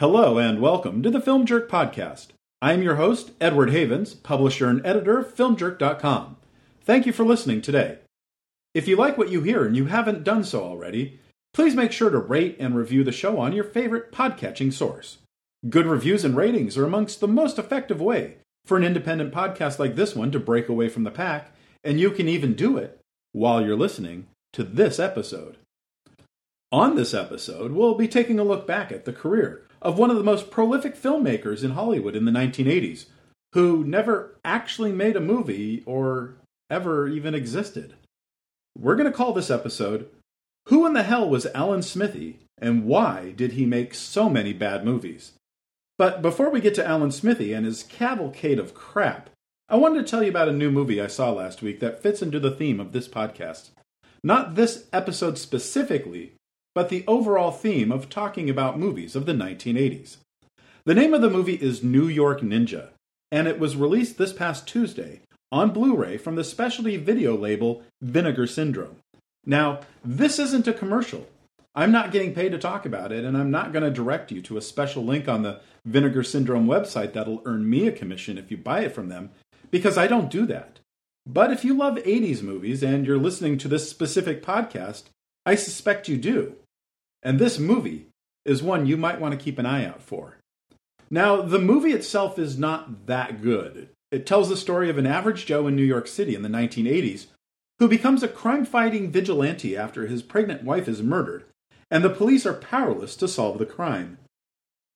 Hello and welcome to the Film Jerk Podcast. I am your host, Edward Havens, publisher and editor of FilmJerk.com. Thank you for listening today. If you like what you hear and you haven't done so already, please make sure to rate and review the show on your favorite podcatching source. Good reviews and ratings are amongst the most effective way for an independent podcast like this one to break away from the pack, and you can even do it while you're listening to this episode. On this episode, we'll be taking a look back at the career of one of the most prolific filmmakers in Hollywood in the 1980s, who never actually made a movie or ever even existed. We're going to call this episode Who in the Hell Was Alan Smithee and Why Did He Make So Many Bad Movies? But before we get to Alan Smithee and his cavalcade of crap, I wanted to tell you about a new movie I saw last week that fits into the theme of this podcast. Not this episode specifically, but the overall theme of talking about movies of the 1980s. The name of the movie is New York Ninja, and it was released this past Tuesday on Blu ray from the specialty video label Vinegar Syndrome. Now, this isn't a commercial. I'm not getting paid to talk about it, and I'm not going to direct you to a special link on the Vinegar Syndrome website that'll earn me a commission if you buy it from them, because I don't do that. But if you love 80s movies and you're listening to this specific podcast, I suspect you do. And this movie is one you might want to keep an eye out for. Now, the movie itself is not that good. It tells the story of an average Joe in New York City in the 1980s who becomes a crime fighting vigilante after his pregnant wife is murdered, and the police are powerless to solve the crime.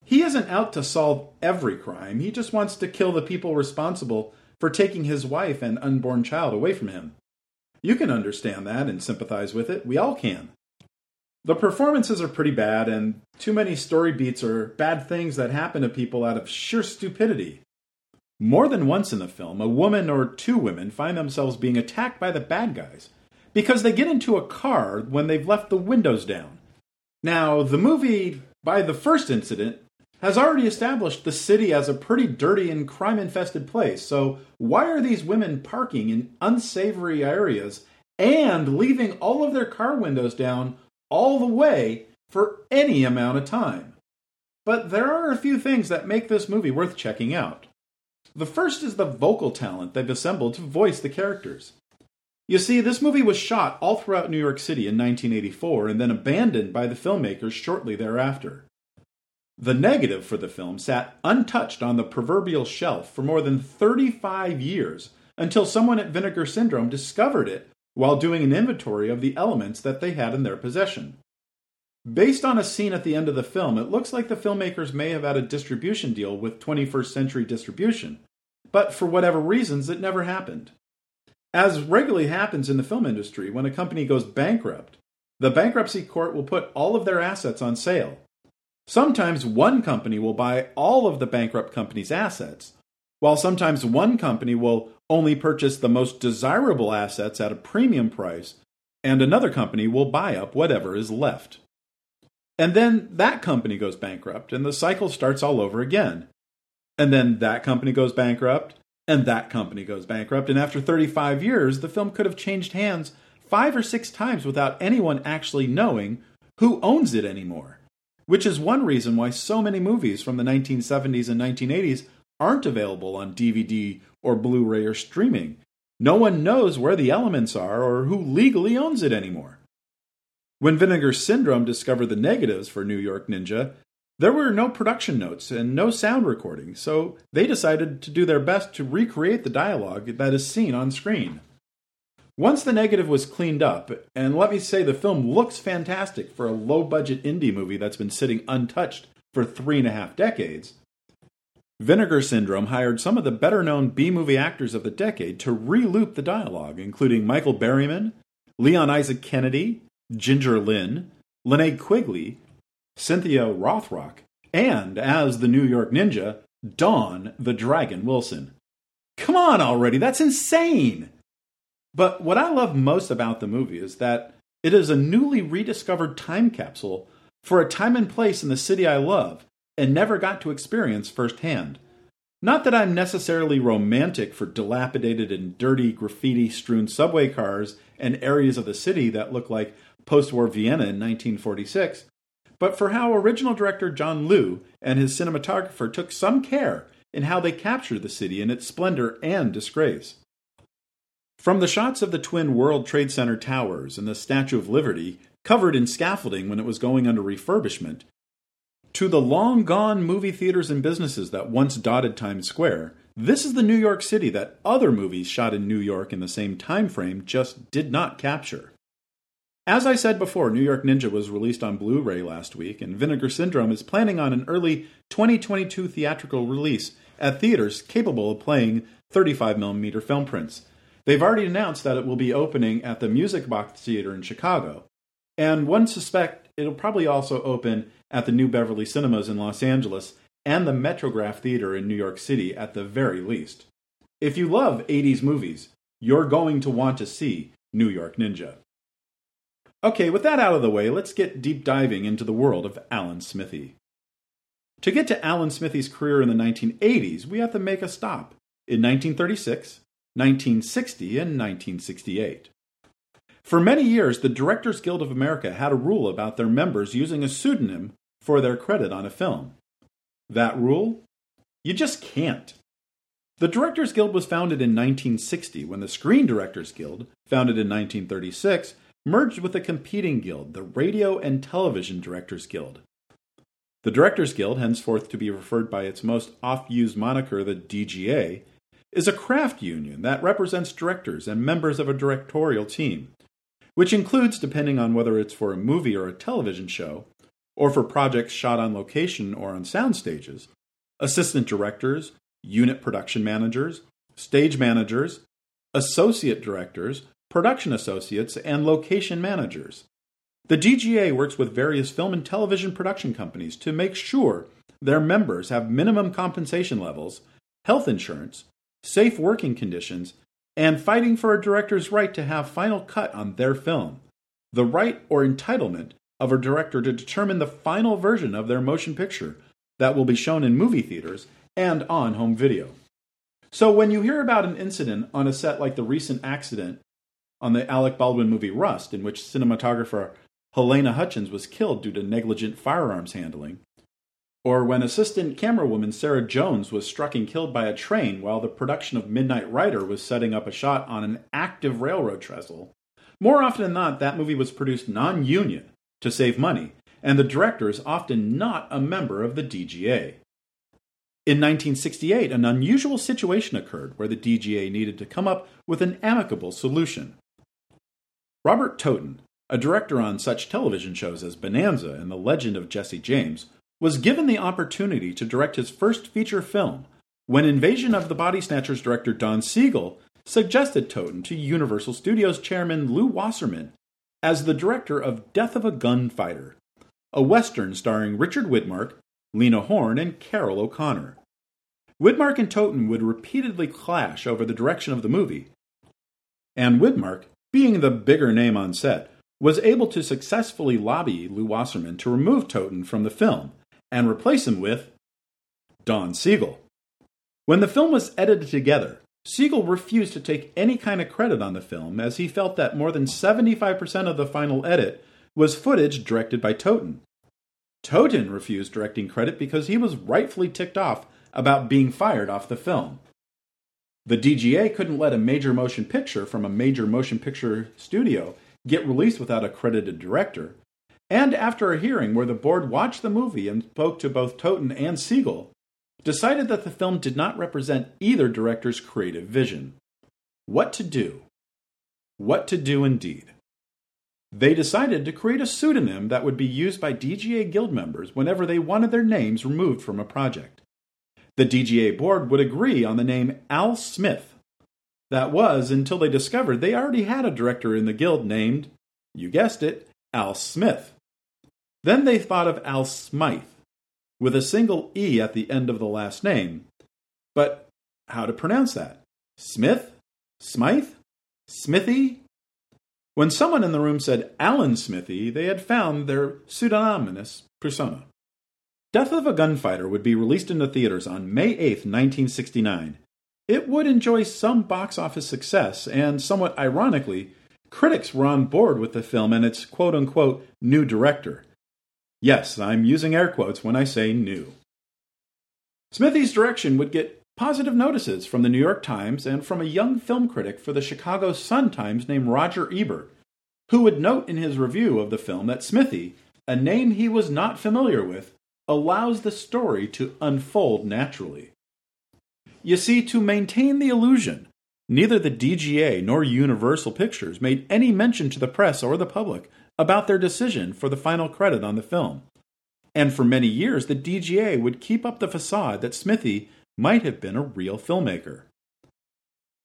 He isn't out to solve every crime, he just wants to kill the people responsible for taking his wife and unborn child away from him. You can understand that and sympathize with it. We all can. The performances are pretty bad, and too many story beats are bad things that happen to people out of sheer stupidity. More than once in the film, a woman or two women find themselves being attacked by the bad guys because they get into a car when they've left the windows down. Now, the movie, by the first incident, has already established the city as a pretty dirty and crime infested place, so why are these women parking in unsavory areas and leaving all of their car windows down all the way for any amount of time. But there are a few things that make this movie worth checking out. The first is the vocal talent they've assembled to voice the characters. You see, this movie was shot all throughout New York City in 1984 and then abandoned by the filmmakers shortly thereafter. The negative for the film sat untouched on the proverbial shelf for more than 35 years until someone at Vinegar Syndrome discovered it while doing an inventory of the elements that they had in their possession. Based on a scene at the end of the film, it looks like the filmmakers may have had a distribution deal with 21st Century Distribution, but for whatever reasons, it never happened. As regularly happens in the film industry, when a company goes bankrupt, the bankruptcy court will put all of their assets on sale. Sometimes one company will buy all of the bankrupt company's assets, while sometimes one company will only purchase the most desirable assets at a premium price, and another company will buy up whatever is left. And then that company goes bankrupt, and the cycle starts all over again. And then that company goes bankrupt, and that company goes bankrupt, and after 35 years, the film could have changed hands five or six times without anyone actually knowing who owns it anymore. Which is one reason why so many movies from the 1970s and 1980s aren't available on DVD or Blu ray or streaming. No one knows where the elements are or who legally owns it anymore. When Vinegar Syndrome discovered the negatives for New York Ninja, there were no production notes and no sound recording, so they decided to do their best to recreate the dialogue that is seen on screen. Once the negative was cleaned up, and let me say the film looks fantastic for a low budget indie movie that's been sitting untouched for three and a half decades, Vinegar Syndrome hired some of the better known B movie actors of the decade to reloop the dialogue, including Michael Berryman, Leon Isaac Kennedy, Ginger Lynn, Linnea Quigley, Cynthia Rothrock, and, as the New York Ninja, Don the Dragon Wilson. Come on already, that's insane! But what I love most about the movie is that it is a newly rediscovered time capsule for a time and place in the city I love and never got to experience firsthand. Not that I'm necessarily romantic for dilapidated and dirty graffiti strewn subway cars and areas of the city that look like post war Vienna in 1946, but for how original director John Liu and his cinematographer took some care in how they captured the city in its splendor and disgrace. From the shots of the twin World Trade Center towers and the Statue of Liberty, covered in scaffolding when it was going under refurbishment, to the long gone movie theaters and businesses that once dotted Times Square, this is the New York City that other movies shot in New York in the same time frame just did not capture. As I said before, New York Ninja was released on Blu ray last week, and Vinegar Syndrome is planning on an early 2022 theatrical release at theaters capable of playing 35mm film prints. They've already announced that it will be opening at the Music Box Theater in Chicago, and one suspect it'll probably also open at the New Beverly Cinemas in Los Angeles and the Metrograph Theater in New York City at the very least. If you love 80s movies, you're going to want to see New York Ninja. Okay, with that out of the way, let's get deep diving into the world of Alan Smithee. To get to Alan Smithee's career in the 1980s, we have to make a stop in 1936, 1960, and 1968. For many years, the Directors Guild of America had a rule about their members using a pseudonym for their credit on a film. That rule? You just can't. The Directors Guild was founded in 1960 when the Screen Directors Guild, founded in 1936, merged with a competing guild, the Radio and Television Directors Guild. The Directors Guild, henceforth to be referred by its most oft used moniker, the DGA, is a craft union that represents directors and members of a directorial team, which includes, depending on whether it's for a movie or a television show, or for projects shot on location or on sound stages, assistant directors, unit production managers, stage managers, associate directors, production associates, and location managers. The DGA works with various film and television production companies to make sure their members have minimum compensation levels, health insurance, safe working conditions, and fighting for a director's right to have final cut on their film, the right or entitlement of a director to determine the final version of their motion picture that will be shown in movie theaters and on home video. So when you hear about an incident on a set like the recent accident on the Alec Baldwin movie Rust, in which cinematographer Halyna Hutchins was killed due to negligent firearms handling, or when assistant camerawoman Sarah Jones was struck and killed by a train while the production of Midnight Rider was setting up a shot on an active railroad trestle. More often than not, that movie was produced non union to save money, and the director is often not a member of the DGA. In 1968, an unusual situation occurred where the DGA needed to come up with an amicable solution. Robert Totten, a director on such television shows as Bonanza and The Legend of Jesse James, was given the opportunity to direct his first feature film when Invasion of the Body Snatchers director Don Siegel suggested Totten to Universal Studios chairman Lew Wasserman as the director of Death of a Gunfighter, a western starring Richard Widmark, Lena Horne, and Carroll O'Connor. Widmark and Totten would repeatedly clash over the direction of the movie, and Widmark being the bigger name on set, was able to successfully lobby Lew Wasserman to remove Totten from the film and replace him with Don Siegel. When the film was edited together, Siegel refused to take any kind of credit on the film as he felt that more than 75% of the final edit was footage directed by Totten. Totten refused directing credit because he was rightfully ticked off about being fired off the film. The DGA couldn't let a major motion picture from a major motion picture studio get released without a credited director. And after a hearing where the board watched the movie and spoke to both Totten and Siegel, decided that the film did not represent either director's creative vision. What to do? What to do indeed. They decided to create a pseudonym that would be used by DGA Guild members whenever they wanted their names removed from a project. The DGA board would agree on the name Al Smith. That was until they discovered they already had a director in the guild named, you guessed it, Al Smith. Then they thought of Al Smythe, with a single E at the end of the last name. But how to pronounce that? Smith? Smythe? Smithy? When someone in the room said Alan Smithee, they had found their pseudonymous persona. Death of a Gunfighter would be released into theaters on May 8, 1969. It would enjoy some box office success, and somewhat ironically, critics were on board with the film and its quote unquote new director. Yes, I'm using air quotes when I say new. Smithee's direction would get positive notices from the New York Times and from a young film critic for the Chicago Sun-Times named Roger Ebert, who would note in his review of the film that Smithee, a name he was not familiar with, allows the story to unfold naturally. You see, to maintain the illusion, neither the DGA nor Universal Pictures made any mention to the press or the public about their decision for the final credit on the film. And for many years, the DGA would keep up the facade that Smithee might have been a real filmmaker.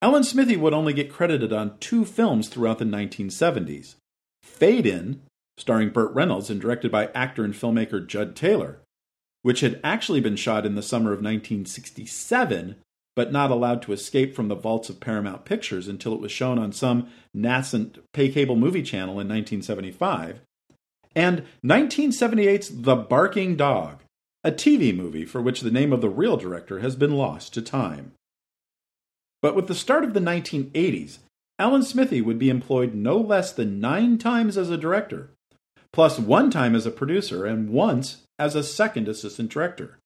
Alan Smithee would only get credited on two films throughout the 1970s Fade In, starring Burt Reynolds and directed by actor and filmmaker Jud Taylor, which had actually been shot in the summer of 1967 but not allowed to escape from the vaults of Paramount Pictures until it was shown on some nascent pay cable movie channel in 1975, and 1978's The Barking Dog, a TV movie for which the name of the real director has been lost to time. But with the start of the 1980s, Alan Smithee would be employed no less than nine times as a director, plus one time as a producer and once as a second assistant director.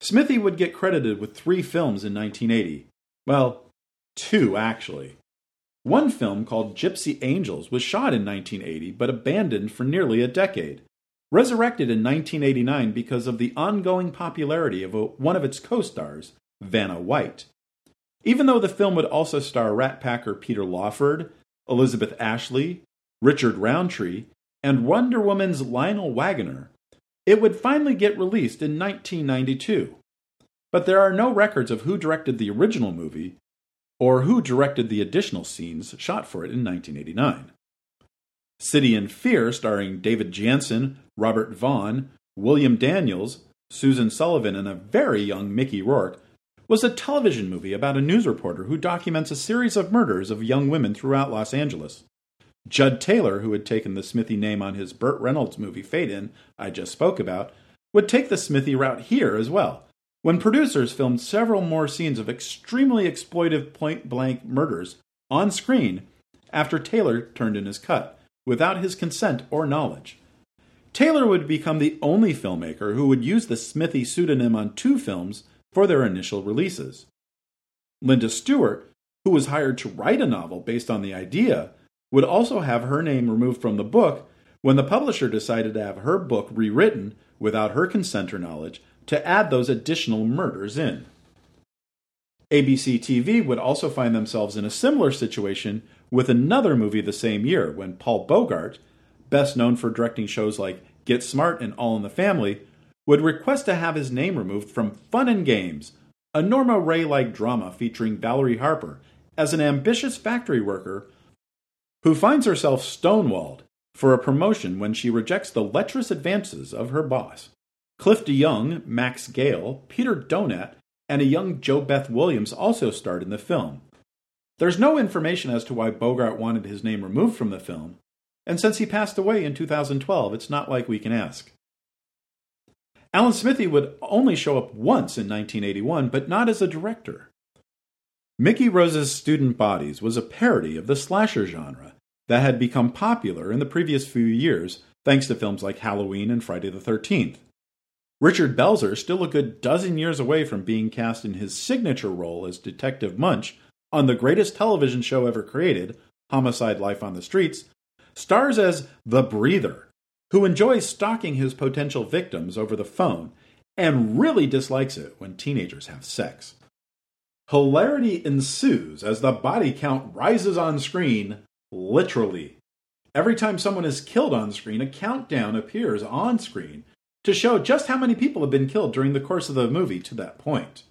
Smithee would get credited with three films in 1980. Well, two actually. One film called Gypsy Angels was shot in 1980 but abandoned for nearly a decade. Resurrected in 1989 because of the ongoing popularity of a, one of its co stars, Vanna White. Even though the film would also star Rat Packer Peter Lawford, Elizabeth Ashley, Richard Roundtree, and Wonder Woman's Lionel Waggoner, it would finally get released in 1992. But there are no records of who directed the original movie or who directed the additional scenes shot for it in 1989. City in Fear, starring David Janssen, Robert Vaughn, William Daniels, Susan Sullivan, and a very young Mickey Rourke, was a television movie about a news reporter who documents a series of murders of young women throughout Los Angeles. Jud Taylor, who had taken the Smithee name on his Burt Reynolds movie Fade In, I just spoke about, would take the Smithee route here as well. When producers filmed several more scenes of extremely exploitive point blank murders on screen after Taylor turned in his cut, without his consent or knowledge. Taylor would become the only filmmaker who would use the Smithee pseudonym on two films for their initial releases. Linda Stewart, who was hired to write a novel based on the idea, would also have her name removed from the book when the publisher decided to have her book rewritten without her consent or knowledge to add those additional murders in. ABC TV would also find themselves in a similar situation with another movie the same year when Paul Bogart, best known for directing shows like Get Smart and All in the Family, would request to have his name removed from Fun and Games, a Norma Rae like drama featuring Valerie Harper as an ambitious factory worker who finds herself stonewalled for a promotion when she rejects the lecherous advances of her boss. Cliff DeYoung, Max Gail, Peter Donat, and a young JoBeth Williams also starred in the film. There's no information as to why Bogart wanted his name removed from the film, and since he passed away in 2012, it's not like we can ask. Alan Smithee would only show up once in 1981, but not as a director. Mickey Rose's Student Bodies was a parody of the slasher genre that had become popular in the previous few years thanks to films like Halloween and Friday the 13th. Richard Belzer, still a good dozen years away from being cast in his signature role as Detective Munch on the greatest television show ever created, Homicide Life on the Streets, stars as the Breather, who enjoys stalking his potential victims over the phone and really dislikes it when teenagers have sex. Hilarity ensues as the body count rises on screen, literally. Every time someone is killed on screen, a countdown appears on screen to show just how many people have been killed during the course of the movie to that point.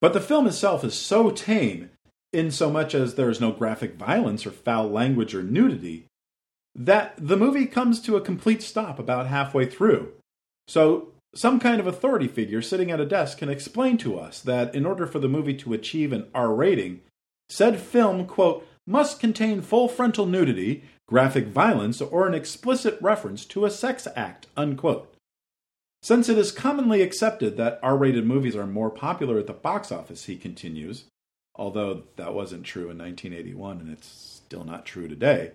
But the film itself is so tame, in so much as there is no graphic violence or foul language or nudity, that the movie comes to a complete stop about halfway through. So some kind of authority figure sitting at a desk can explain to us that in order for the movie to achieve an R rating, said film, quote, must contain full frontal nudity, graphic violence, or an explicit reference to a sex act, unquote. Since it is commonly accepted that R rated movies are more popular at the box office, he continues, although that wasn't true in 1981 and it's still not true today,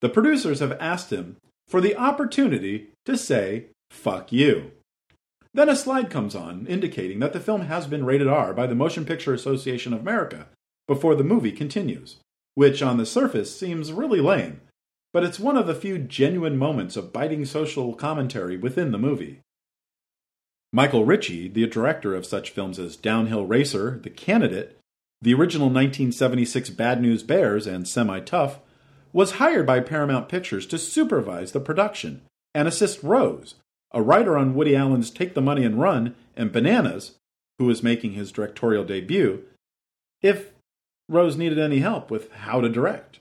the producers have asked him for the opportunity to say, fuck you. Then a slide comes on indicating that the film has been rated R by the Motion Picture Association of America before the movie continues, which on the surface seems really lame, but it's one of the few genuine moments of biting social commentary within the movie. Michael Ritchie, the director of such films as Downhill Racer, The Candidate, the original 1976 Bad News Bears, and Semi Tough, was hired by Paramount Pictures to supervise the production and assist Rose, a writer on Woody Allen's Take the Money and Run and Bananas, who was making his directorial debut, if Rose needed any help with how to direct.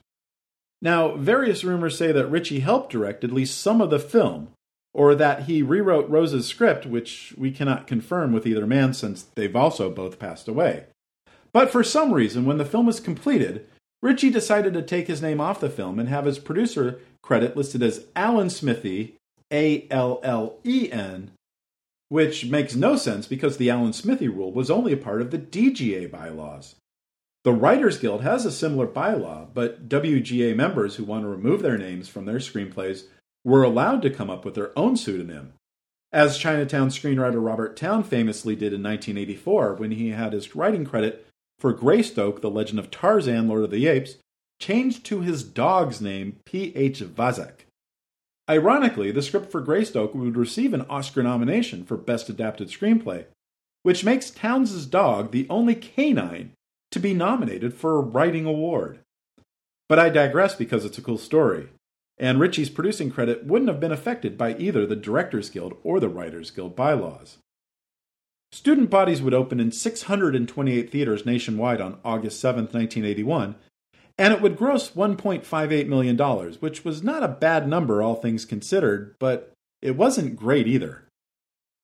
Now, various rumors say that Ritchie helped direct at least some of the film, or that he rewrote Rose's script, which we cannot confirm with either man since they've also both passed away. But for some reason, when the film was completed, Ritchie decided to take his name off the film and have his producer credit listed as Allen Smithee, A L L E N, which makes no sense because the Allen Smithee rule was only a part of the DGA bylaws. The Writers Guild has a similar bylaw, but WGA members who want to remove their names from their screenplays were allowed to come up with their own pseudonym, as Chinatown screenwriter Robert Towne famously did in 1984 when he had his writing credit for Greystoke, The Legend of Tarzan, Lord of the Apes, changed to his dog's name, P.H. Vazak. Ironically, the script for Greystoke would receive an Oscar nomination for Best Adapted Screenplay, which makes Towne's dog the only canine to be nominated for a writing award. But I digress because it's a cool story, and Ritchie's producing credit wouldn't have been affected by either the Directors Guild or the Writers Guild bylaws. Student Bodies would open in 628 theaters nationwide on August 7, 1981, and it would gross $1.58 million, which was not a bad number, all things considered, but it wasn't great either.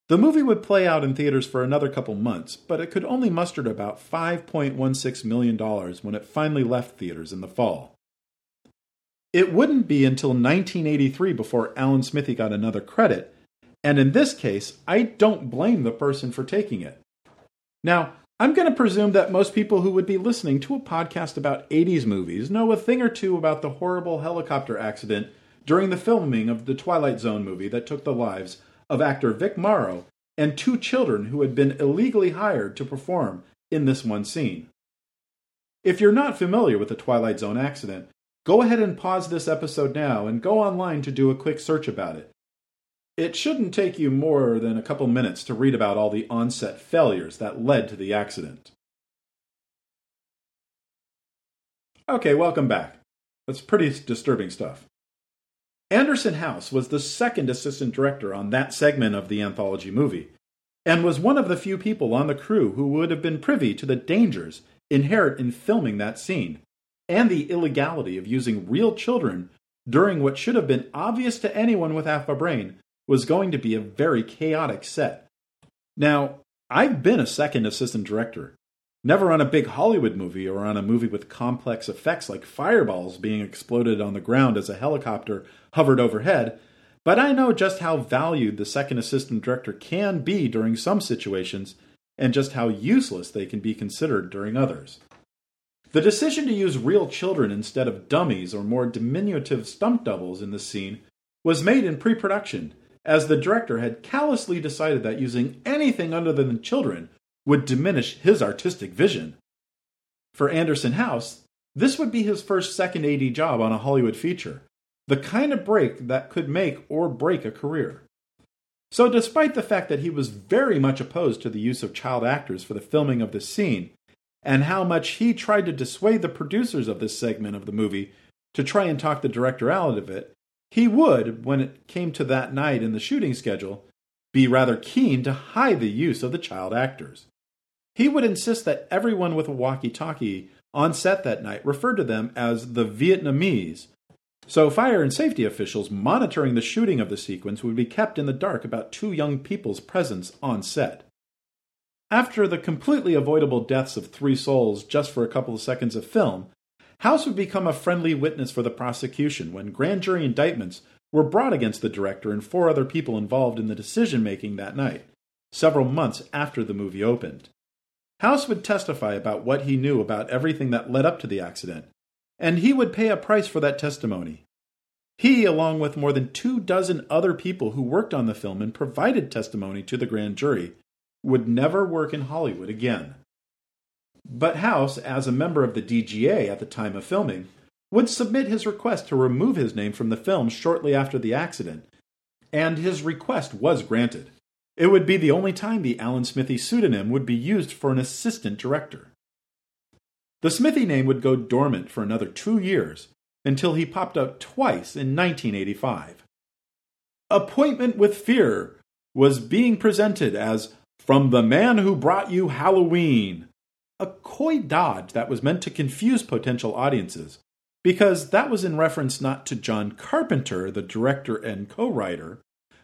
The movie would play out in theaters for another couple months, but it could only muster about $5.16 million when it finally left theaters in the fall. It wouldn't be until 1983 before Alan Smithee got another credit, and in this case, I don't blame the person for taking it. Now, I'm going to presume that most people who would be listening to a podcast about 80s movies know a thing or two about the horrible helicopter accident during the filming of the Twilight Zone movie that took the lives of actor Vic Morrow and two children who had been illegally hired to perform in this one scene. If you're not familiar with the Twilight Zone accident, go ahead and pause this episode now and go online to do a quick search about it. It shouldn't take you more than a couple minutes to read about all the onset failures that led to the accident. Okay, welcome back. That's pretty disturbing stuff. Anderson House was the second assistant director on that segment of the anthology movie, and was one of the few people on the crew who would have been privy to the dangers inherent in filming that scene, and the illegality of using real children during what should have been obvious to anyone with half a brain was going to be a very chaotic set. Now, I've been a second assistant director, never on a big Hollywood movie or on a movie with complex effects like fireballs being exploded on the ground as a helicopter hovered overhead, but I know just how valued the second assistant director can be during some situations and just how useless they can be considered during others. The decision to use real children instead of dummies or more diminutive stunt doubles in the scene was made in pre production as the director had callously decided that using anything other than children would diminish his artistic vision. For Anderson House, this would be his first second AD job on a Hollywood feature, the kind of break that could make or break a career. So, despite the fact that he was very much opposed to the use of child actors for the filming of this scene, and how much he tried to dissuade the producers of this segment of the movie to try and talk the director out of it, he would, when it came to that night in the shooting schedule, be rather keen to hide the use of the child actors. He would insist that everyone with a walkie talkie on set that night referred to them as the Vietnamese. So, fire and safety officials monitoring the shooting of the sequence would be kept in the dark about two young people's presence on set. After the completely avoidable deaths of three souls just for a couple of seconds of film, House would become a friendly witness for the prosecution when grand jury indictments were brought against the director and four other people involved in the decision making that night, several months after the movie opened. House would testify about what he knew about everything that led up to the accident, and he would pay a price for that testimony. He, along with more than two dozen other people who worked on the film and provided testimony to the grand jury, would never work in Hollywood again. But House, as a member of the DGA at the time of filming, would submit his request to remove his name from the film shortly after the accident, and his request was granted. It would be the only time the Alan Smithee pseudonym would be used for an assistant director. The Smithee name would go dormant for another two years until he popped up twice in 1985. Appointment with Fear was being presented as From the Man Who Brought You Halloween, a coy dodge that was meant to confuse potential audiences, because that was in reference not to John Carpenter, the director and co writer,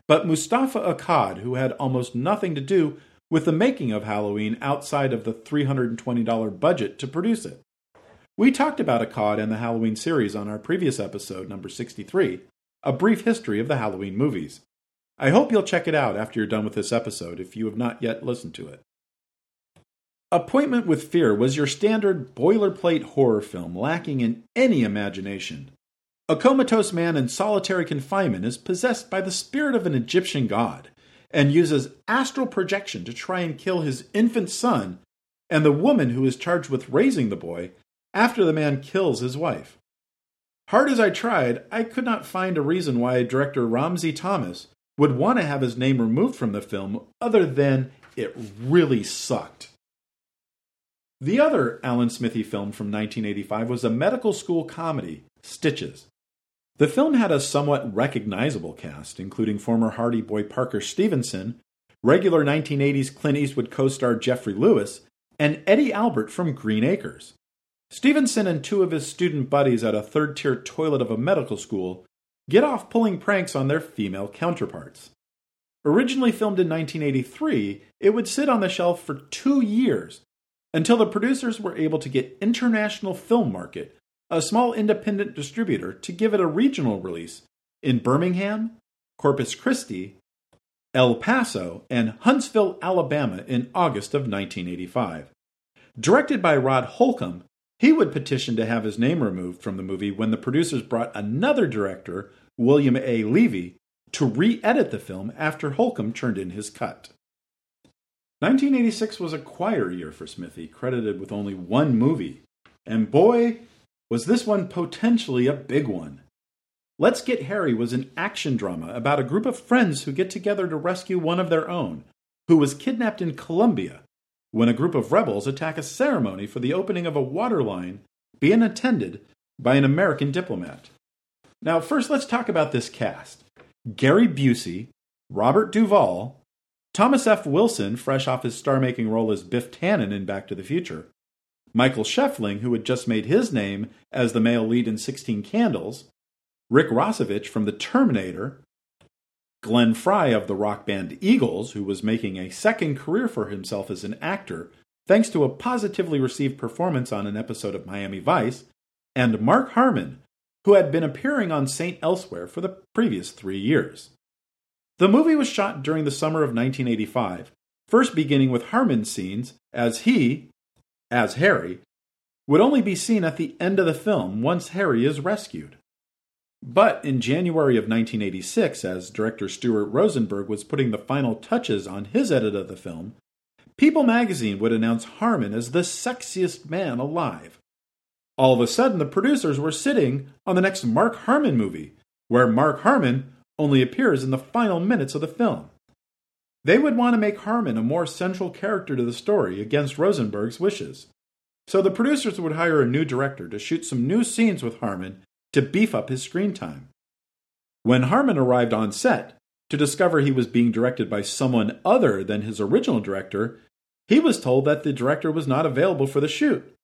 but Moustapha Akkad, who had almost nothing to do with the making of Halloween outside of the $320 budget to produce it. We talked about Akkad and the Halloween series on our previous episode, number 63, A Brief History of the Halloween Movies. I hope you'll check it out after you're done with this episode if you have not yet listened to it. Appointment with Fear was your standard boilerplate horror film lacking in any imagination. A comatose man in solitary confinement is possessed by the spirit of an Egyptian god and uses astral projection to try and kill his infant son and the woman who is charged with raising the boy after the man kills his wife. Hard as I tried, I could not find a reason why director Ramsey Thomas would want to have his name removed from the film other than it really sucked. The other Alan Smithee film from 1985 was a medical school comedy, Stitches. The film had a somewhat recognizable cast, including former Hardy Boy Parker Stevenson, regular 1980s Clint Eastwood co star Geoffrey Lewis, and Eddie Albert from Green Acres. Stevenson and two of his student buddies at a third tier toilet of a medical school get off pulling pranks on their female counterparts. Originally filmed in 1983, it would sit on the shelf for two years until the producers were able to get International Film Market a small independent distributor to give it a regional release in Birmingham, Corpus Christi, El Paso, and Huntsville, Alabama in August of 1985. Directed by Rod Holcomb, he would petition to have his name removed from the movie when the producers brought another director, William A. Levy, to re edit the film after Holcomb turned in his cut. 1986 was a quieter year for Smithee, credited with only one movie. And boy, was this one potentially a big one? Let's Get Harry was an action drama about a group of friends who get together to rescue one of their own, who was kidnapped in Colombia when a group of rebels attack a ceremony for the opening of a water line being attended by an American diplomat. Now, first, let's talk about this cast Gary Busey, Robert Duvall, Thomas F. Wilson, fresh off his star making role as Biff Tannen in Back to the Future, Michael Schoeffling, who had just made his name as the male lead in 16 Candles, Rick Rossovich from The Terminator, Glenn Frey of the rock band Eagles, who was making a second career for himself as an actor thanks to a positively received performance on an episode of Miami Vice, and Mark Harmon, who had been appearing on St. Elsewhere for the previous three years. The movie was shot during the summer of 1985, first beginning with Harmon's scenes as he, as Harry, would only be seen at the end of the film once Harry is rescued. But in January of 1986, as director Stuart Rosenberg was putting the final touches on his edit of the film, People magazine would announce Harmon as the sexiest man alive. All of a sudden, the producers were sitting on the next Mark Harmon movie, where Mark Harmon only appears in the final minutes of the film. They would want to make Harmon a more central character to the story against Rosenberg's wishes. So the producers would hire a new director to shoot some new scenes with Harmon to beef up his screen time. When Harmon arrived on set to discover he was being directed by someone other than his original director, he was told that the director was not available for the shoot.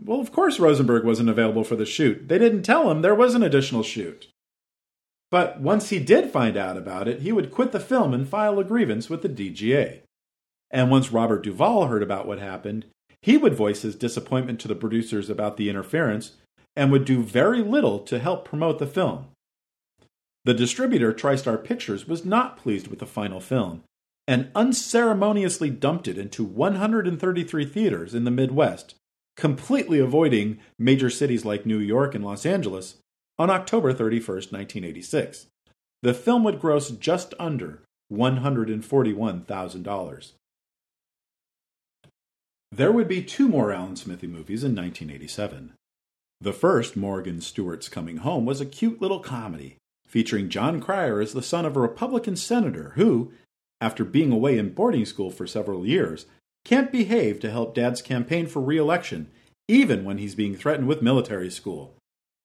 Well, of course, Rosenberg wasn't available for the shoot. They didn't tell him there was an additional shoot. But once he did find out about it, he would quit the film and file a grievance with the DGA. And once Robert Duvall heard about what happened, he would voice his disappointment to the producers about the interference and would do very little to help promote the film. The distributor, TriStar Pictures, was not pleased with the final film and unceremoniously dumped it into 133 theaters in the Midwest, completely avoiding major cities like New York and Los Angeles, on October 31, 1986. The film would gross just under $141,000. There would be two more Alan Smithee movies in 1987. The first, Morgan Stewart's Coming Home, was a cute little comedy featuring Jon Cryer as the son of a Republican senator who, after being away in boarding school for several years, can't behave to help Dad's campaign for re election, even when he's being threatened with military school,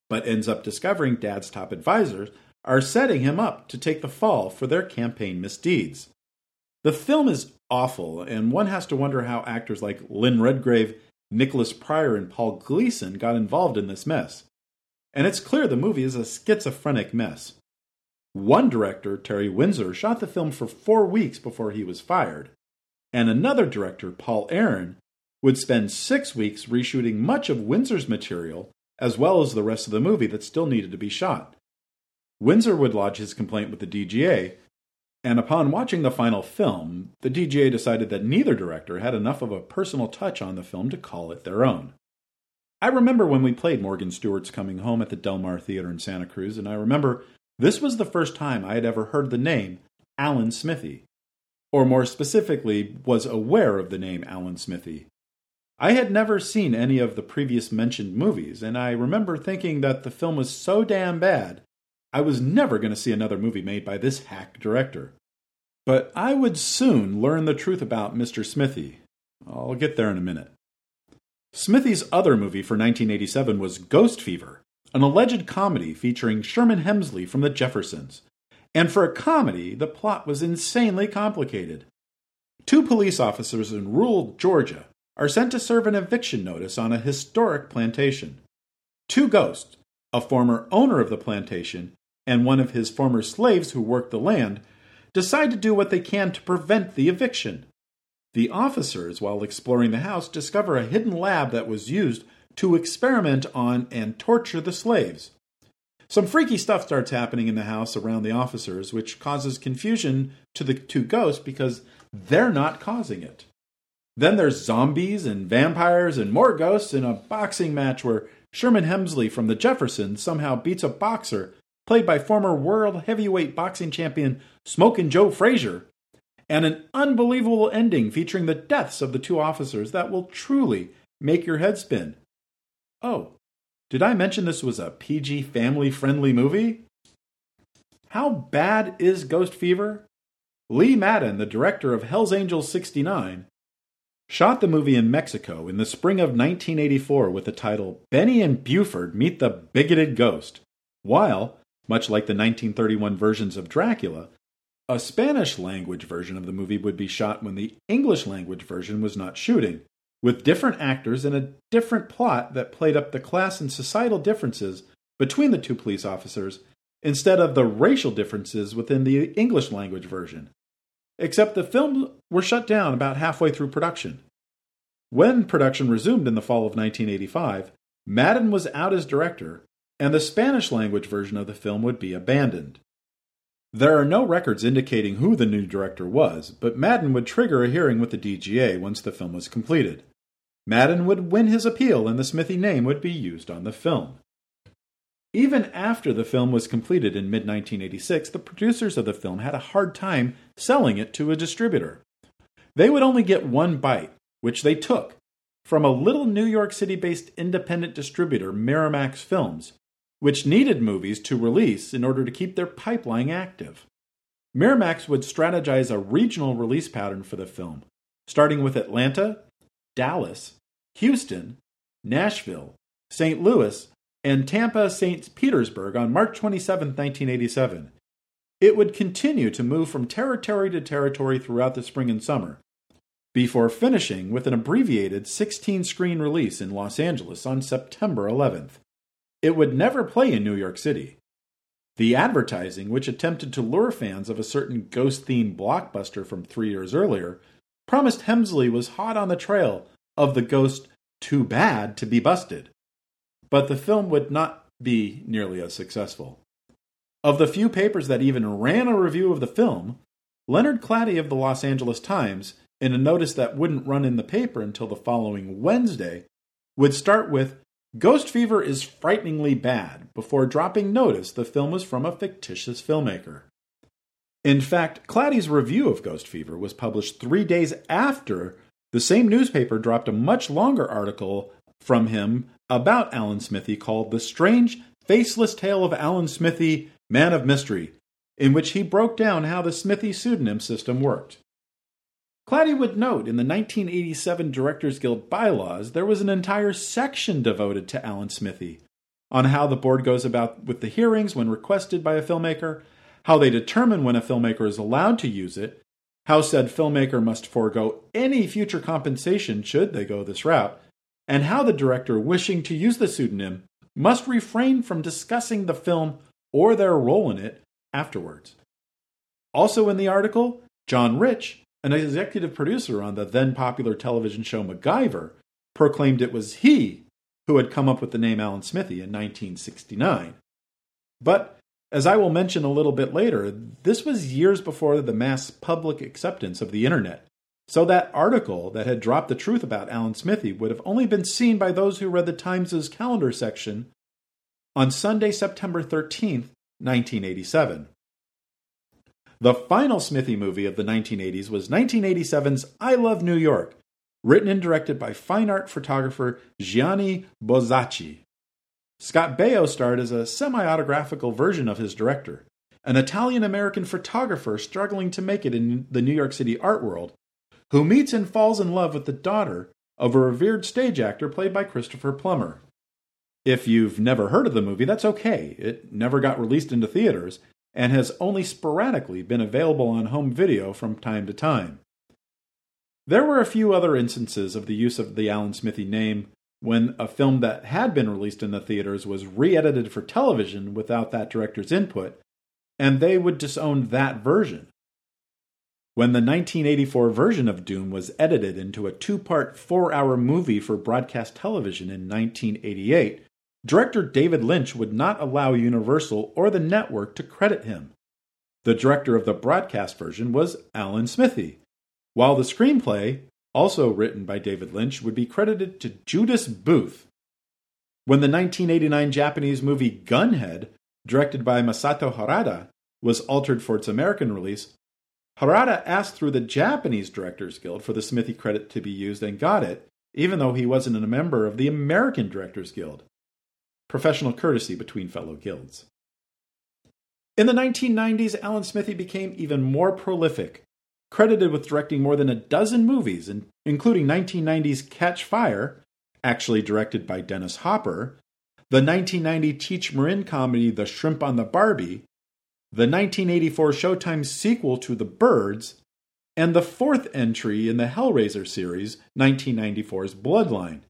but ends up discovering Dad's top advisors are setting him up to take the fall for their campaign misdeeds. The film is awful, and one has to wonder how actors like Lynn Redgrave, Nicholas Pryor, and Paul Gleason got involved in this mess. And it's clear the movie is a schizophrenic mess. One director, Terry Winsor, shot the film for four weeks before he was fired, and another director, Paul Aaron, would spend six weeks reshooting much of Winsor's material as well as the rest of the movie that still needed to be shot. Winsor would lodge his complaint with the DGA, and upon watching the final film, the DGA decided that neither director had enough of a personal touch on the film to call it their own. I remember when we played Morgan Stewart's Coming Home at the Del Mar Theater in Santa Cruz, and I remember this was the first time I had ever heard the name Alan Smithee, or more specifically, was aware of the name Alan Smithee. I had never seen any of the previous mentioned movies, and I remember thinking that the film was so damn bad I was never going to see another movie made by this hack director. But I would soon learn the truth about Mr. Smithee. I'll get there in a minute. Smithee's other movie for 1987 was Ghost Fever, an alleged comedy featuring Sherman Hemsley from The Jeffersons. And for a comedy, the plot was insanely complicated. Two police officers in rural Georgia are sent to serve an eviction notice on a historic plantation. Two ghosts, a former owner of the plantation and one of his former slaves who worked the land, decide to do what they can to prevent the eviction. The officers, while exploring the house, discover a hidden lab that was used to experiment on and torture the slaves. Some freaky stuff starts happening in the house around the officers, which causes confusion to the two ghosts because they're not causing it. Then there's zombies and vampires and more ghosts in a boxing match where Sherman Hemsley from the Jeffersons somehow beats a boxer played by former world heavyweight boxing champion Smokin' Joe Frazier, and an unbelievable ending featuring the deaths of the two officers that will truly make your head spin. Oh, did I mention this was a PG family friendly movie? How bad is Ghost Fever? Lee Madden, the director of Hell's Angels 69, shot the movie in Mexico in the spring of 1984 with the title Benny and Buford Meet the Bigoted Ghost, while much like the 1931 versions of Dracula, a Spanish language version of the movie would be shot when the English language version was not shooting, with different actors and a different plot that played up the class and societal differences between the two police officers instead of the racial differences within the English language version. Except the films were shut down about halfway through production. When production resumed in the fall of 1985, Madden was out as director and the Spanish language version of the film would be abandoned. There are no records indicating who the new director was, but Madden would trigger a hearing with the DGA once the film was completed. Madden would win his appeal and the Smithee name would be used on the film. Even after the film was completed in mid 1986, the producers of the film had a hard time selling it to a distributor. They would only get one bite, which they took, from a little New York City based independent distributor, Miramax Films, which needed movies to release in order to keep their pipeline active. Miramax would strategize a regional release pattern for the film, starting with Atlanta, Dallas, Houston, Nashville, St. Louis, and Tampa St. Petersburg on March 27, 1987. It would continue to move from territory to territory throughout the spring and summer, before finishing with an abbreviated 16 screen release in Los Angeles on September 11th. It would never play in New York City. The advertising, which attempted to lure fans of a certain ghost themed blockbuster from three years earlier, promised Hemsley was hot on the trail of the ghost Too Bad to Be Busted. But the film would not be nearly as successful. Of the few papers that even ran a review of the film, Leonard Klady of the Los Angeles Times, in a notice that wouldn't run in the paper until the following Wednesday, would start with Ghost Fever is frighteningly bad before dropping notice the film was from a fictitious filmmaker. In fact, Klady's review of Ghost Fever was published three days after the same newspaper dropped a much longer article from him about Alan Smithee called The Strange, Faceless Tale of Alan Smithee, Man of Mystery, in which he broke down how the Smithee pseudonym system worked. Klady would note in the 1987 Directors Guild bylaws there was an entire section devoted to Alan Smithee on how the board goes about with the hearings when requested by a filmmaker, how they determine when a filmmaker is allowed to use it, how said filmmaker must forego any future compensation should they go this route, and how the director wishing to use the pseudonym must refrain from discussing the film or their role in it afterwards. Also in the article, John Rich, an executive producer on the then popular television show MacGyver, proclaimed it was he who had come up with the name Alan Smithee in 1969. But, as I will mention a little bit later, this was years before the mass public acceptance of the internet. So that article that had dropped the truth about Alan Smithee would have only been seen by those who read the Times' calendar section on Sunday, September 13th, 1987. The final Smithee movie of the 1980s was 1987's I Love New York, written and directed by fine art photographer Gianni Bozzacchi. Scott Baio starred as a semi autographical version of his director, an Italian American photographer struggling to make it in the New York City art world, who meets and falls in love with the daughter of a revered stage actor played by Christopher Plummer. If you've never heard of the movie, that's okay. It never got released into theaters and has only sporadically been available on home video from time to time. There were a few other instances of the use of the Alan Smithee name when a film that had been released in the theaters was re edited for television without that director's input, and they would disown that version. When the 1984 version of Dune was edited into a two part, four hour movie for broadcast television in 1988, Director David Lynch would not allow Universal or the network to credit him. The director of the broadcast version was Alan Smithee, while the screenplay, also written by David Lynch, would be credited to Judas Booth. When the 1989 Japanese movie Gunhead, directed by Masato Harada, was altered for its American release, Harada asked through the Japanese Directors Guild for the Smithee credit to be used and got it, even though he wasn't a member of the American Directors Guild professional courtesy between fellow guilds. In the 1990s, Alan Smithee became even more prolific, credited with directing more than a dozen movies, including 1990's Catchfire, actually directed by Dennis Hopper, the 1990 Cheech Marin comedy The Shrimp on the Barbie, the 1984 Showtime sequel to The Birds, and the fourth entry in the Hellraiser series, 1994's Bloodline.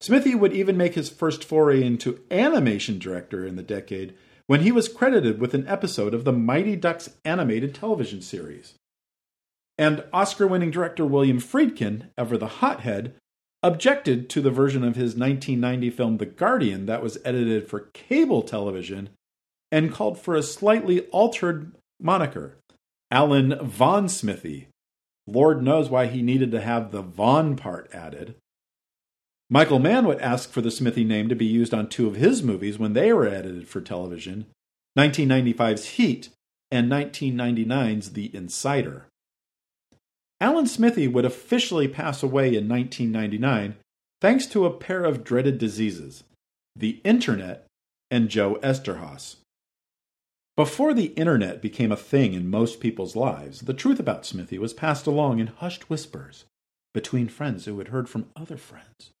Smithee would even make his first foray into animation director in the decade when he was credited with an episode of the Mighty Ducks animated television series. And Oscar winning director William Friedkin, ever the hothead, objected to the version of his 1990 film The Guardian that was edited for cable television and called for a slightly altered moniker Alan Von Smithee. Lord knows why he needed to have the Von part added. Michael Mann would ask for the Smithee name to be used on two of his movies when they were edited for television 1995's Heat and 1999's The Insider. Alan Smithee would officially pass away in 1999 thanks to a pair of dreaded diseases the Internet and Joe Eszterhas. Before the Internet became a thing in most people's lives, the truth about Smithee was passed along in hushed whispers between friends who had heard from other friends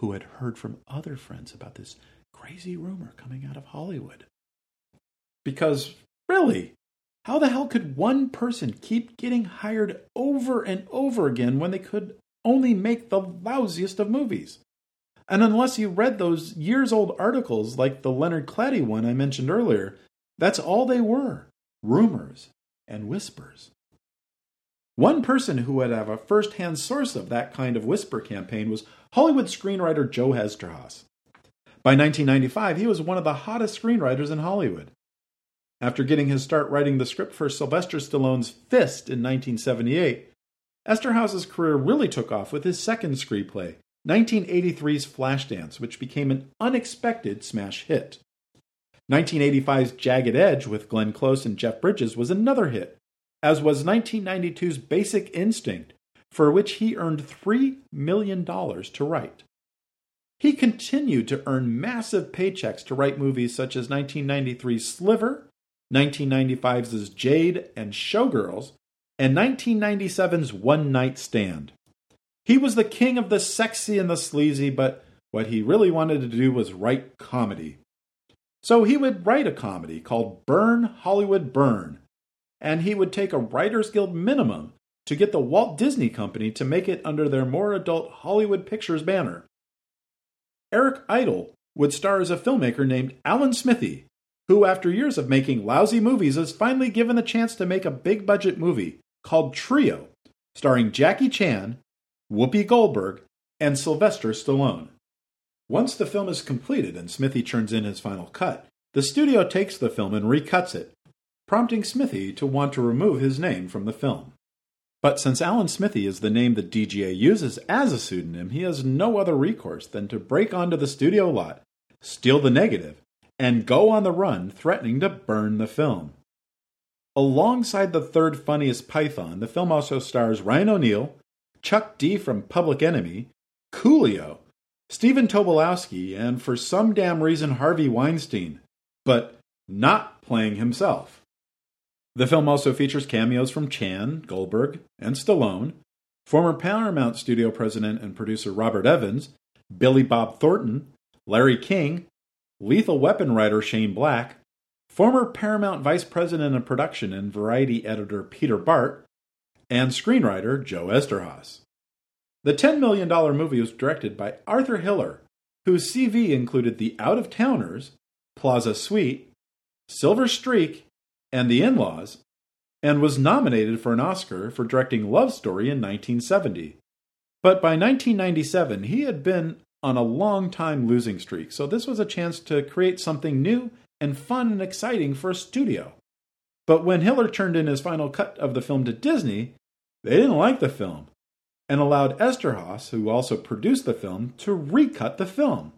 who had heard from other friends about this crazy rumor coming out of Hollywood. Because, really, how the hell could one person keep getting hired over and over again when they could only make the lousiest of movies? And unless you read those years old articles like the Leonard Klady one I mentioned earlier, that's all they were rumors and whispers. One person who would have a first hand source of that kind of whisper campaign was Hollywood screenwriter Joe Eszterhas. By 1995, he was one of the hottest screenwriters in Hollywood. After getting his start writing the script for Sylvester Stallone's Fist in 1978, Eszterhas's career really took off with his second screenplay, 1983's Flashdance, which became an unexpected smash hit. 1985's Jagged Edge with Glenn Close and Jeff Bridges was another hit, as was 1992's Basic Instinct, for which he earned $3 million to write. He continued to earn massive paychecks to write movies such as 1993's Sliver, 1995's Jade and Showgirls, and 1997's One Night Stand. He was the king of the sexy and the sleazy, but what he really wanted to do was write comedy. So he would write a comedy called Burn Hollywood Burn, and he would take a Writers Guild minimum to get the Walt Disney Company to make it under their more adult Hollywood Pictures banner. Eric Idle would star as a filmmaker named Alan Smithee, who, after years of making lousy movies, is finally given the chance to make a big budget movie called Trio, starring Jackie Chan, Whoopi Goldberg, and Sylvester Stallone. Once the film is completed and Smithee turns in his final cut, the studio takes the film and recuts it, prompting Smithee to want to remove his name from the film. But since Alan Smithee is the name the DGA uses as a pseudonym, he has no other recourse than to break onto the studio lot, steal the negative, and go on the run, threatening to burn the film. Alongside the third funniest Python, the film also stars Ryan O'Neal, Chuck D from Public Enemy, Coolio, Stephen Tobolowsky, and for some damn reason Harvey Weinstein, but not playing himself. The film also features cameos from Chan, Goldberg, and Stallone, former Paramount studio president and producer Robert Evans, Billy Bob Thornton, Larry King, Lethal Weapon writer Shane Black, former Paramount vice president of production and variety editor Peter Bart, and screenwriter Joe Eszterhas. The $10 million movie was directed by Arthur Hiller, whose CV included The Out of Towners, Plaza Suite, Silver Streak, and The In Laws, and was nominated for an Oscar for directing Love Story in 1970. But by 1997, he had been on a long time losing streak, so this was a chance to create something new and fun and exciting for a studio. But when Hiller turned in his final cut of the film to Disney, they didn't like the film and allowed Eszterhas, who also produced the film, to recut the film.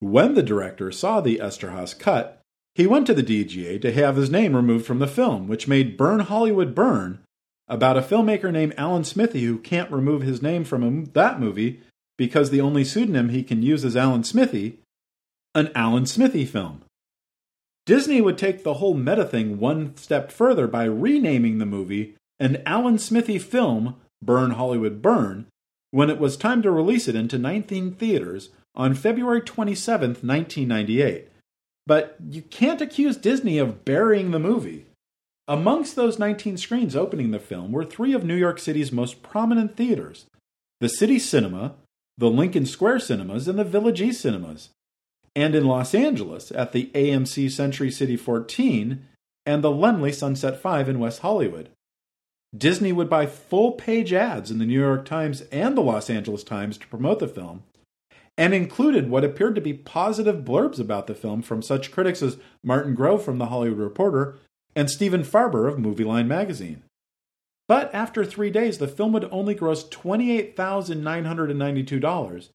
When the director saw the Eszterhas cut, he went to the DGA to have his name removed from the film, which made Burn Hollywood Burn about a filmmaker named Alan Smithee who can't remove his name from that movie because the only pseudonym he can use is Alan Smithee, an Alan Smithee film. Disney would take the whole meta thing one step further by renaming the movie an Alan Smithee film, Burn Hollywood Burn, when it was time to release it into 19 theaters on February 27, 1998. But you can't accuse Disney of burying the movie. Amongst those 19 screens opening the film were three of New York City's most prominent theaters the City Cinema, the Lincoln Square Cinemas, and the Village East Cinemas and in Los Angeles at the AMC Century City 14 and the Laemmle Sunset 5 in West Hollywood. Disney would buy full page ads in the New York Times and the Los Angeles Times to promote the film, and included what appeared to be positive blurbs about the film from such critics as Martin Grove from The Hollywood Reporter and Stephen Farber of Movieline magazine. But after three days, the film would only gross $28,992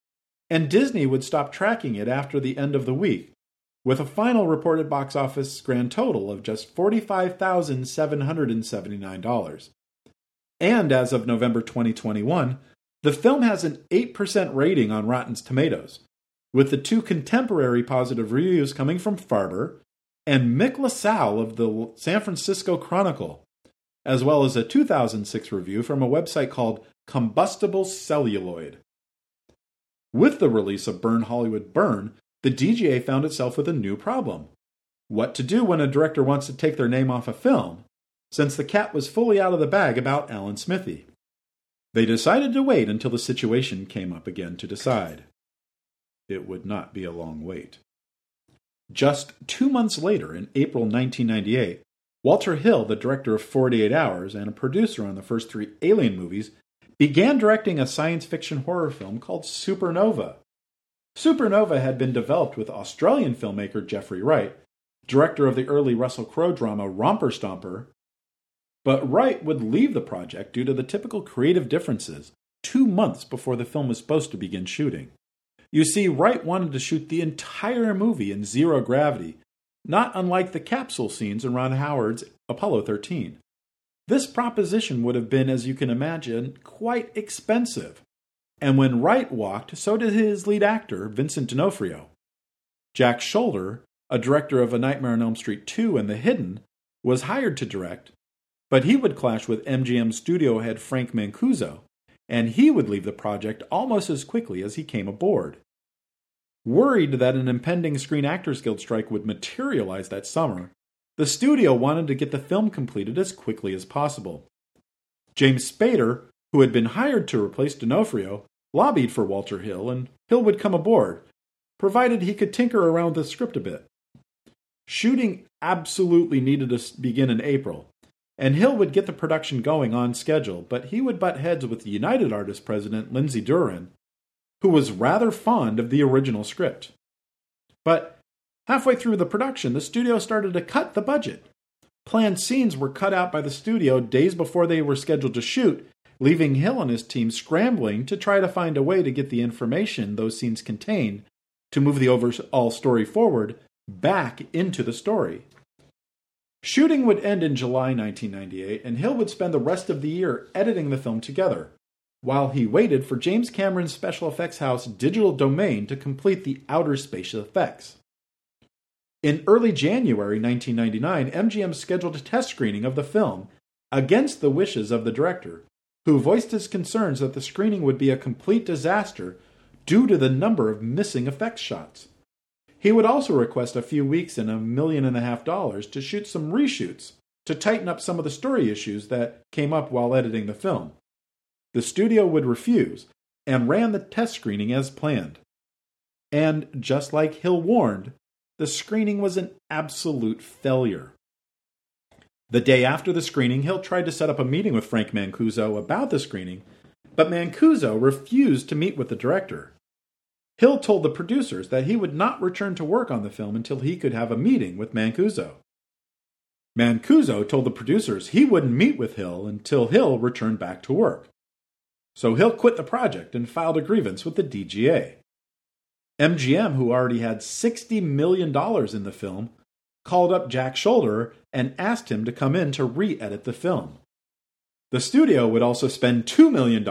and Disney would stop tracking it after the end of the week, with a final reported box office grand total of just $45,779. And as of November 2021, the film has an 8% rating on Rotten Tomatoes, with the two contemporary positive reviews coming from Farber and Mick LaSalle of the San Francisco Chronicle, as well as a 2006 review from a website called Combustible Celluloid. With the release of Burn Hollywood Burn, the DGA found itself with a new problem. What to do when a director wants to take their name off a film, since the cat was fully out of the bag about Alan Smithee. They decided to wait until the situation came up again to decide. It would not be a long wait. Just two months later, in April 1998, Walter Hill, the director of 48 Hours and a producer on the first three Alien movies, began directing a science fiction horror film called Supernova. Supernova had been developed with Australian filmmaker Geoffrey Wright, director of the early Russell Crowe drama Romper Stomper, but Wright would leave the project due to the typical creative differences two months before the film was supposed to begin shooting. You see, Wright wanted to shoot the entire movie in zero gravity, not unlike the capsule scenes in Ron Howard's Apollo 13. This proposition would have been, as you can imagine, quite expensive. And when Wright walked, so did his lead actor, Vincent D'Onofrio. Jack Sholder, a director of A Nightmare on Elm Street 2 and The Hidden, was hired to direct, but he would clash with MGM studio head Frank Mancuso, and he would leave the project almost as quickly as he came aboard. Worried that an impending Screen Actors Guild strike would materialize that summer, the studio wanted to get the film completed as quickly as possible. James Spader, who had been hired to replace D'Onofrio, lobbied for Walter Hill, and Hill would come aboard, provided he could tinker around the script a bit. Shooting absolutely needed to begin in April, and Hill would get the production going on schedule, but he would butt heads with United Artists president, Lindsay Duran, who was rather fond of the original script. But halfway through the production, the studio started to cut the budget. Planned scenes were cut out by the studio days before they were scheduled to shoot, leaving Hill and his team scrambling to try to find a way to get the information those scenes contained to move the overall story forward back into the story. Shooting would end in July 1998, and Hill would spend the rest of the year editing the film together, while he waited for James Cameron's special effects house Digital Domain to complete the outer space effects. In early January 1999, MGM scheduled a test screening of the film against the wishes of the director, who voiced his concerns that the screening would be a complete disaster due to the number of missing effects shots. He would also request a few weeks and a million and a half dollars to shoot some reshoots to tighten up some of the story issues that came up while editing the film. The studio would refuse and ran the test screening as planned. And just like Hill warned, the screening was an absolute failure. The day after the screening, Hill tried to set up a meeting with Frank Mancuso about the screening, but Mancuso refused to meet with the director. Hill told the producers that he would not return to work on the film until he could have a meeting with Mancuso. Mancuso told the producers he wouldn't meet with Hill until Hill returned back to work. So Hill quit the project and filed a grievance with the DGA. MGM, who already had $60 million in the film, called up Jack Sholder and asked him to come in to re edit the film. The studio would also spend $2 million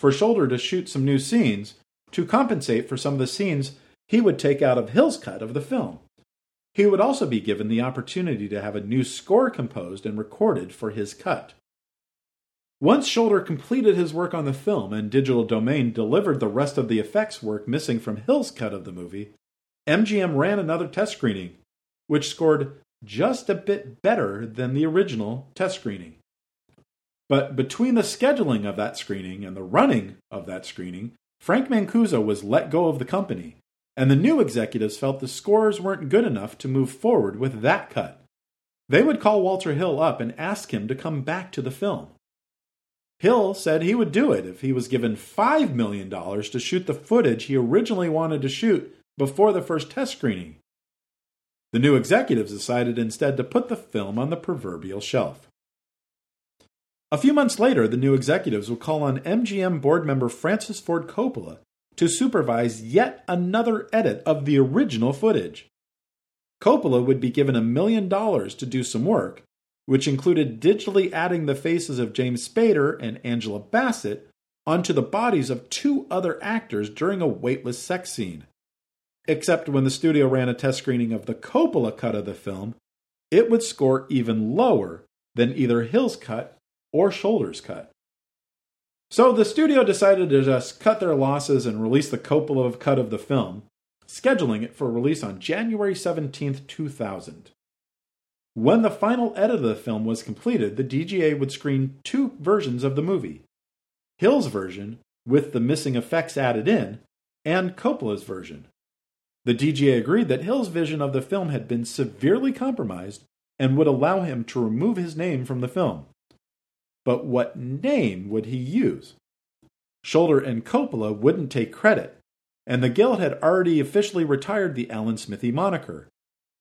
for Sholder to shoot some new scenes to compensate for some of the scenes he would take out of Hill's cut of the film. He would also be given the opportunity to have a new score composed and recorded for his cut. Once Sholder completed his work on the film and Digital Domain delivered the rest of the effects work missing from Hill's cut of the movie, MGM ran another test screening, which scored just a bit better than the original test screening. But between the scheduling of that screening and the running of that screening, Frank Mancuso was let go of the company, and the new executives felt the scores weren't good enough to move forward with that cut. They would call Walter Hill up and ask him to come back to the film. Hill said he would do it if he was given $5 million to shoot the footage he originally wanted to shoot before the first test screening. The new executives decided instead to put the film on the proverbial shelf. A few months later, the new executives would call on MGM board member Francis Ford Coppola to supervise yet another edit of the original footage. Coppola would be given a million dollars to do some work, which included digitally adding the faces of James Spader and Angela Bassett onto the bodies of two other actors during a weightless sex scene. Except when the studio ran a test screening of the Coppola cut of the film, it would score even lower than either Hill's cut or Sholder's cut. So the studio decided to just cut their losses and release the Coppola cut of the film, scheduling it for release on January 17, 2000. When the final edit of the film was completed, the DGA would screen two versions of the movie Hill's version, with the missing effects added in, and Coppola's version. The DGA agreed that Hill's vision of the film had been severely compromised and would allow him to remove his name from the film but what name would he use? Sholder and Coppola wouldn't take credit, and the Guild had already officially retired the Alan Smithee moniker.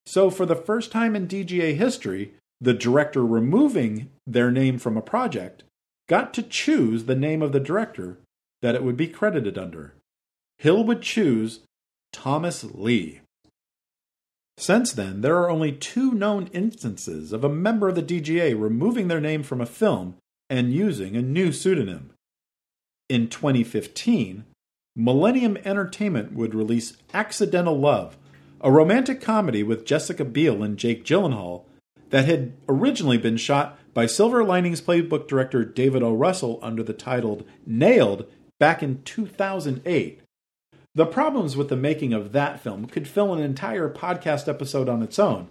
So, for the first time in DGA history, the director removing their name from a project got to choose the name of the director that it would be credited under. Hill would choose Thomas Lee. Since then, there are only two known instances of a member of the DGA removing their name from a film and using a new pseudonym. In 2015, Millennium Entertainment would release Accidental Love, a romantic comedy with Jessica Biel and Jake Gyllenhaal that had originally been shot by Silver Linings Playbook director David O. Russell under the title Nailed back in 2008. The problems with the making of that film could fill an entire podcast episode on its own.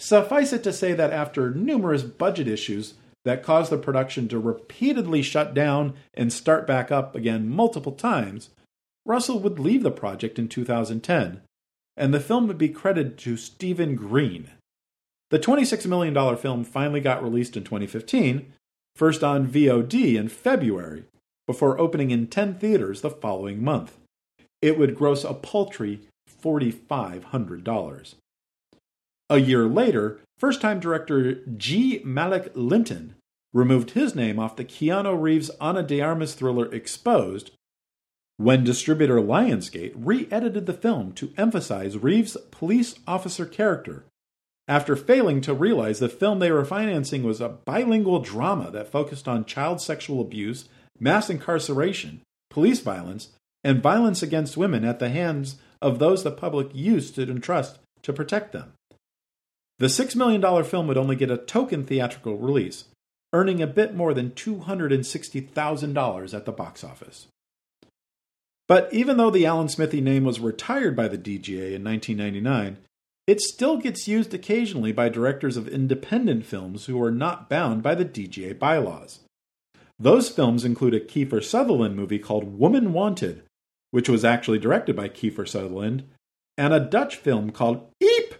Suffice it to say that after numerous budget issues that caused the production to repeatedly shut down and start back up again multiple times, Russell would leave the project in 2010, and the film would be credited to Stephen Greene. The $26 million film finally got released in 2015, first on VOD in February, before opening in 10 theaters the following month it would gross a paltry $4,500. A year later, first time director G. Malik Linton removed his name off the Keanu Reeves Ana de Armas thriller Exposed when distributor Lionsgate re edited the film to emphasize Reeves' police officer character after failing to realize the film they were financing was a bilingual drama that focused on child sexual abuse, mass incarceration, police violence, and violence against women at the hands of those the public used to entrust to protect them. The $6 million film would only get a token theatrical release, earning a bit more than $260,000 at the box office. But even though the Alan Smithee name was retired by the DGA in 1999, it still gets used occasionally by directors of independent films who are not bound by the DGA bylaws. Those films include a Kiefer Sutherland movie called Woman Wanted, which was actually directed by Kiefer Sutherland, and a Dutch film called Eep,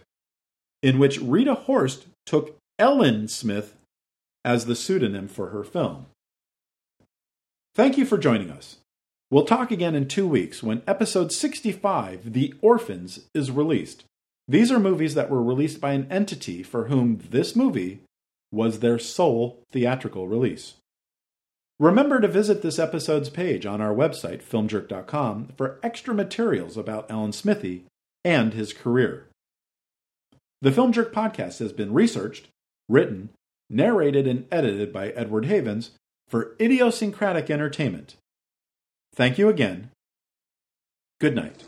in which Rita Horst took Ellen Smith as the pseudonym for her film. Thank you for joining us. We'll talk again in two weeks when episode 65, The Orphans, is released. These are movies that were released by an entity for whom this movie was their sole theatrical release. Remember to visit this episode's page on our website, filmjerk.com, for extra materials about Alan Smithee and his career. The Film Jerk podcast has been researched, written, narrated, and edited by Edward Havens for idiosyncratic entertainment. Thank you again. Good night.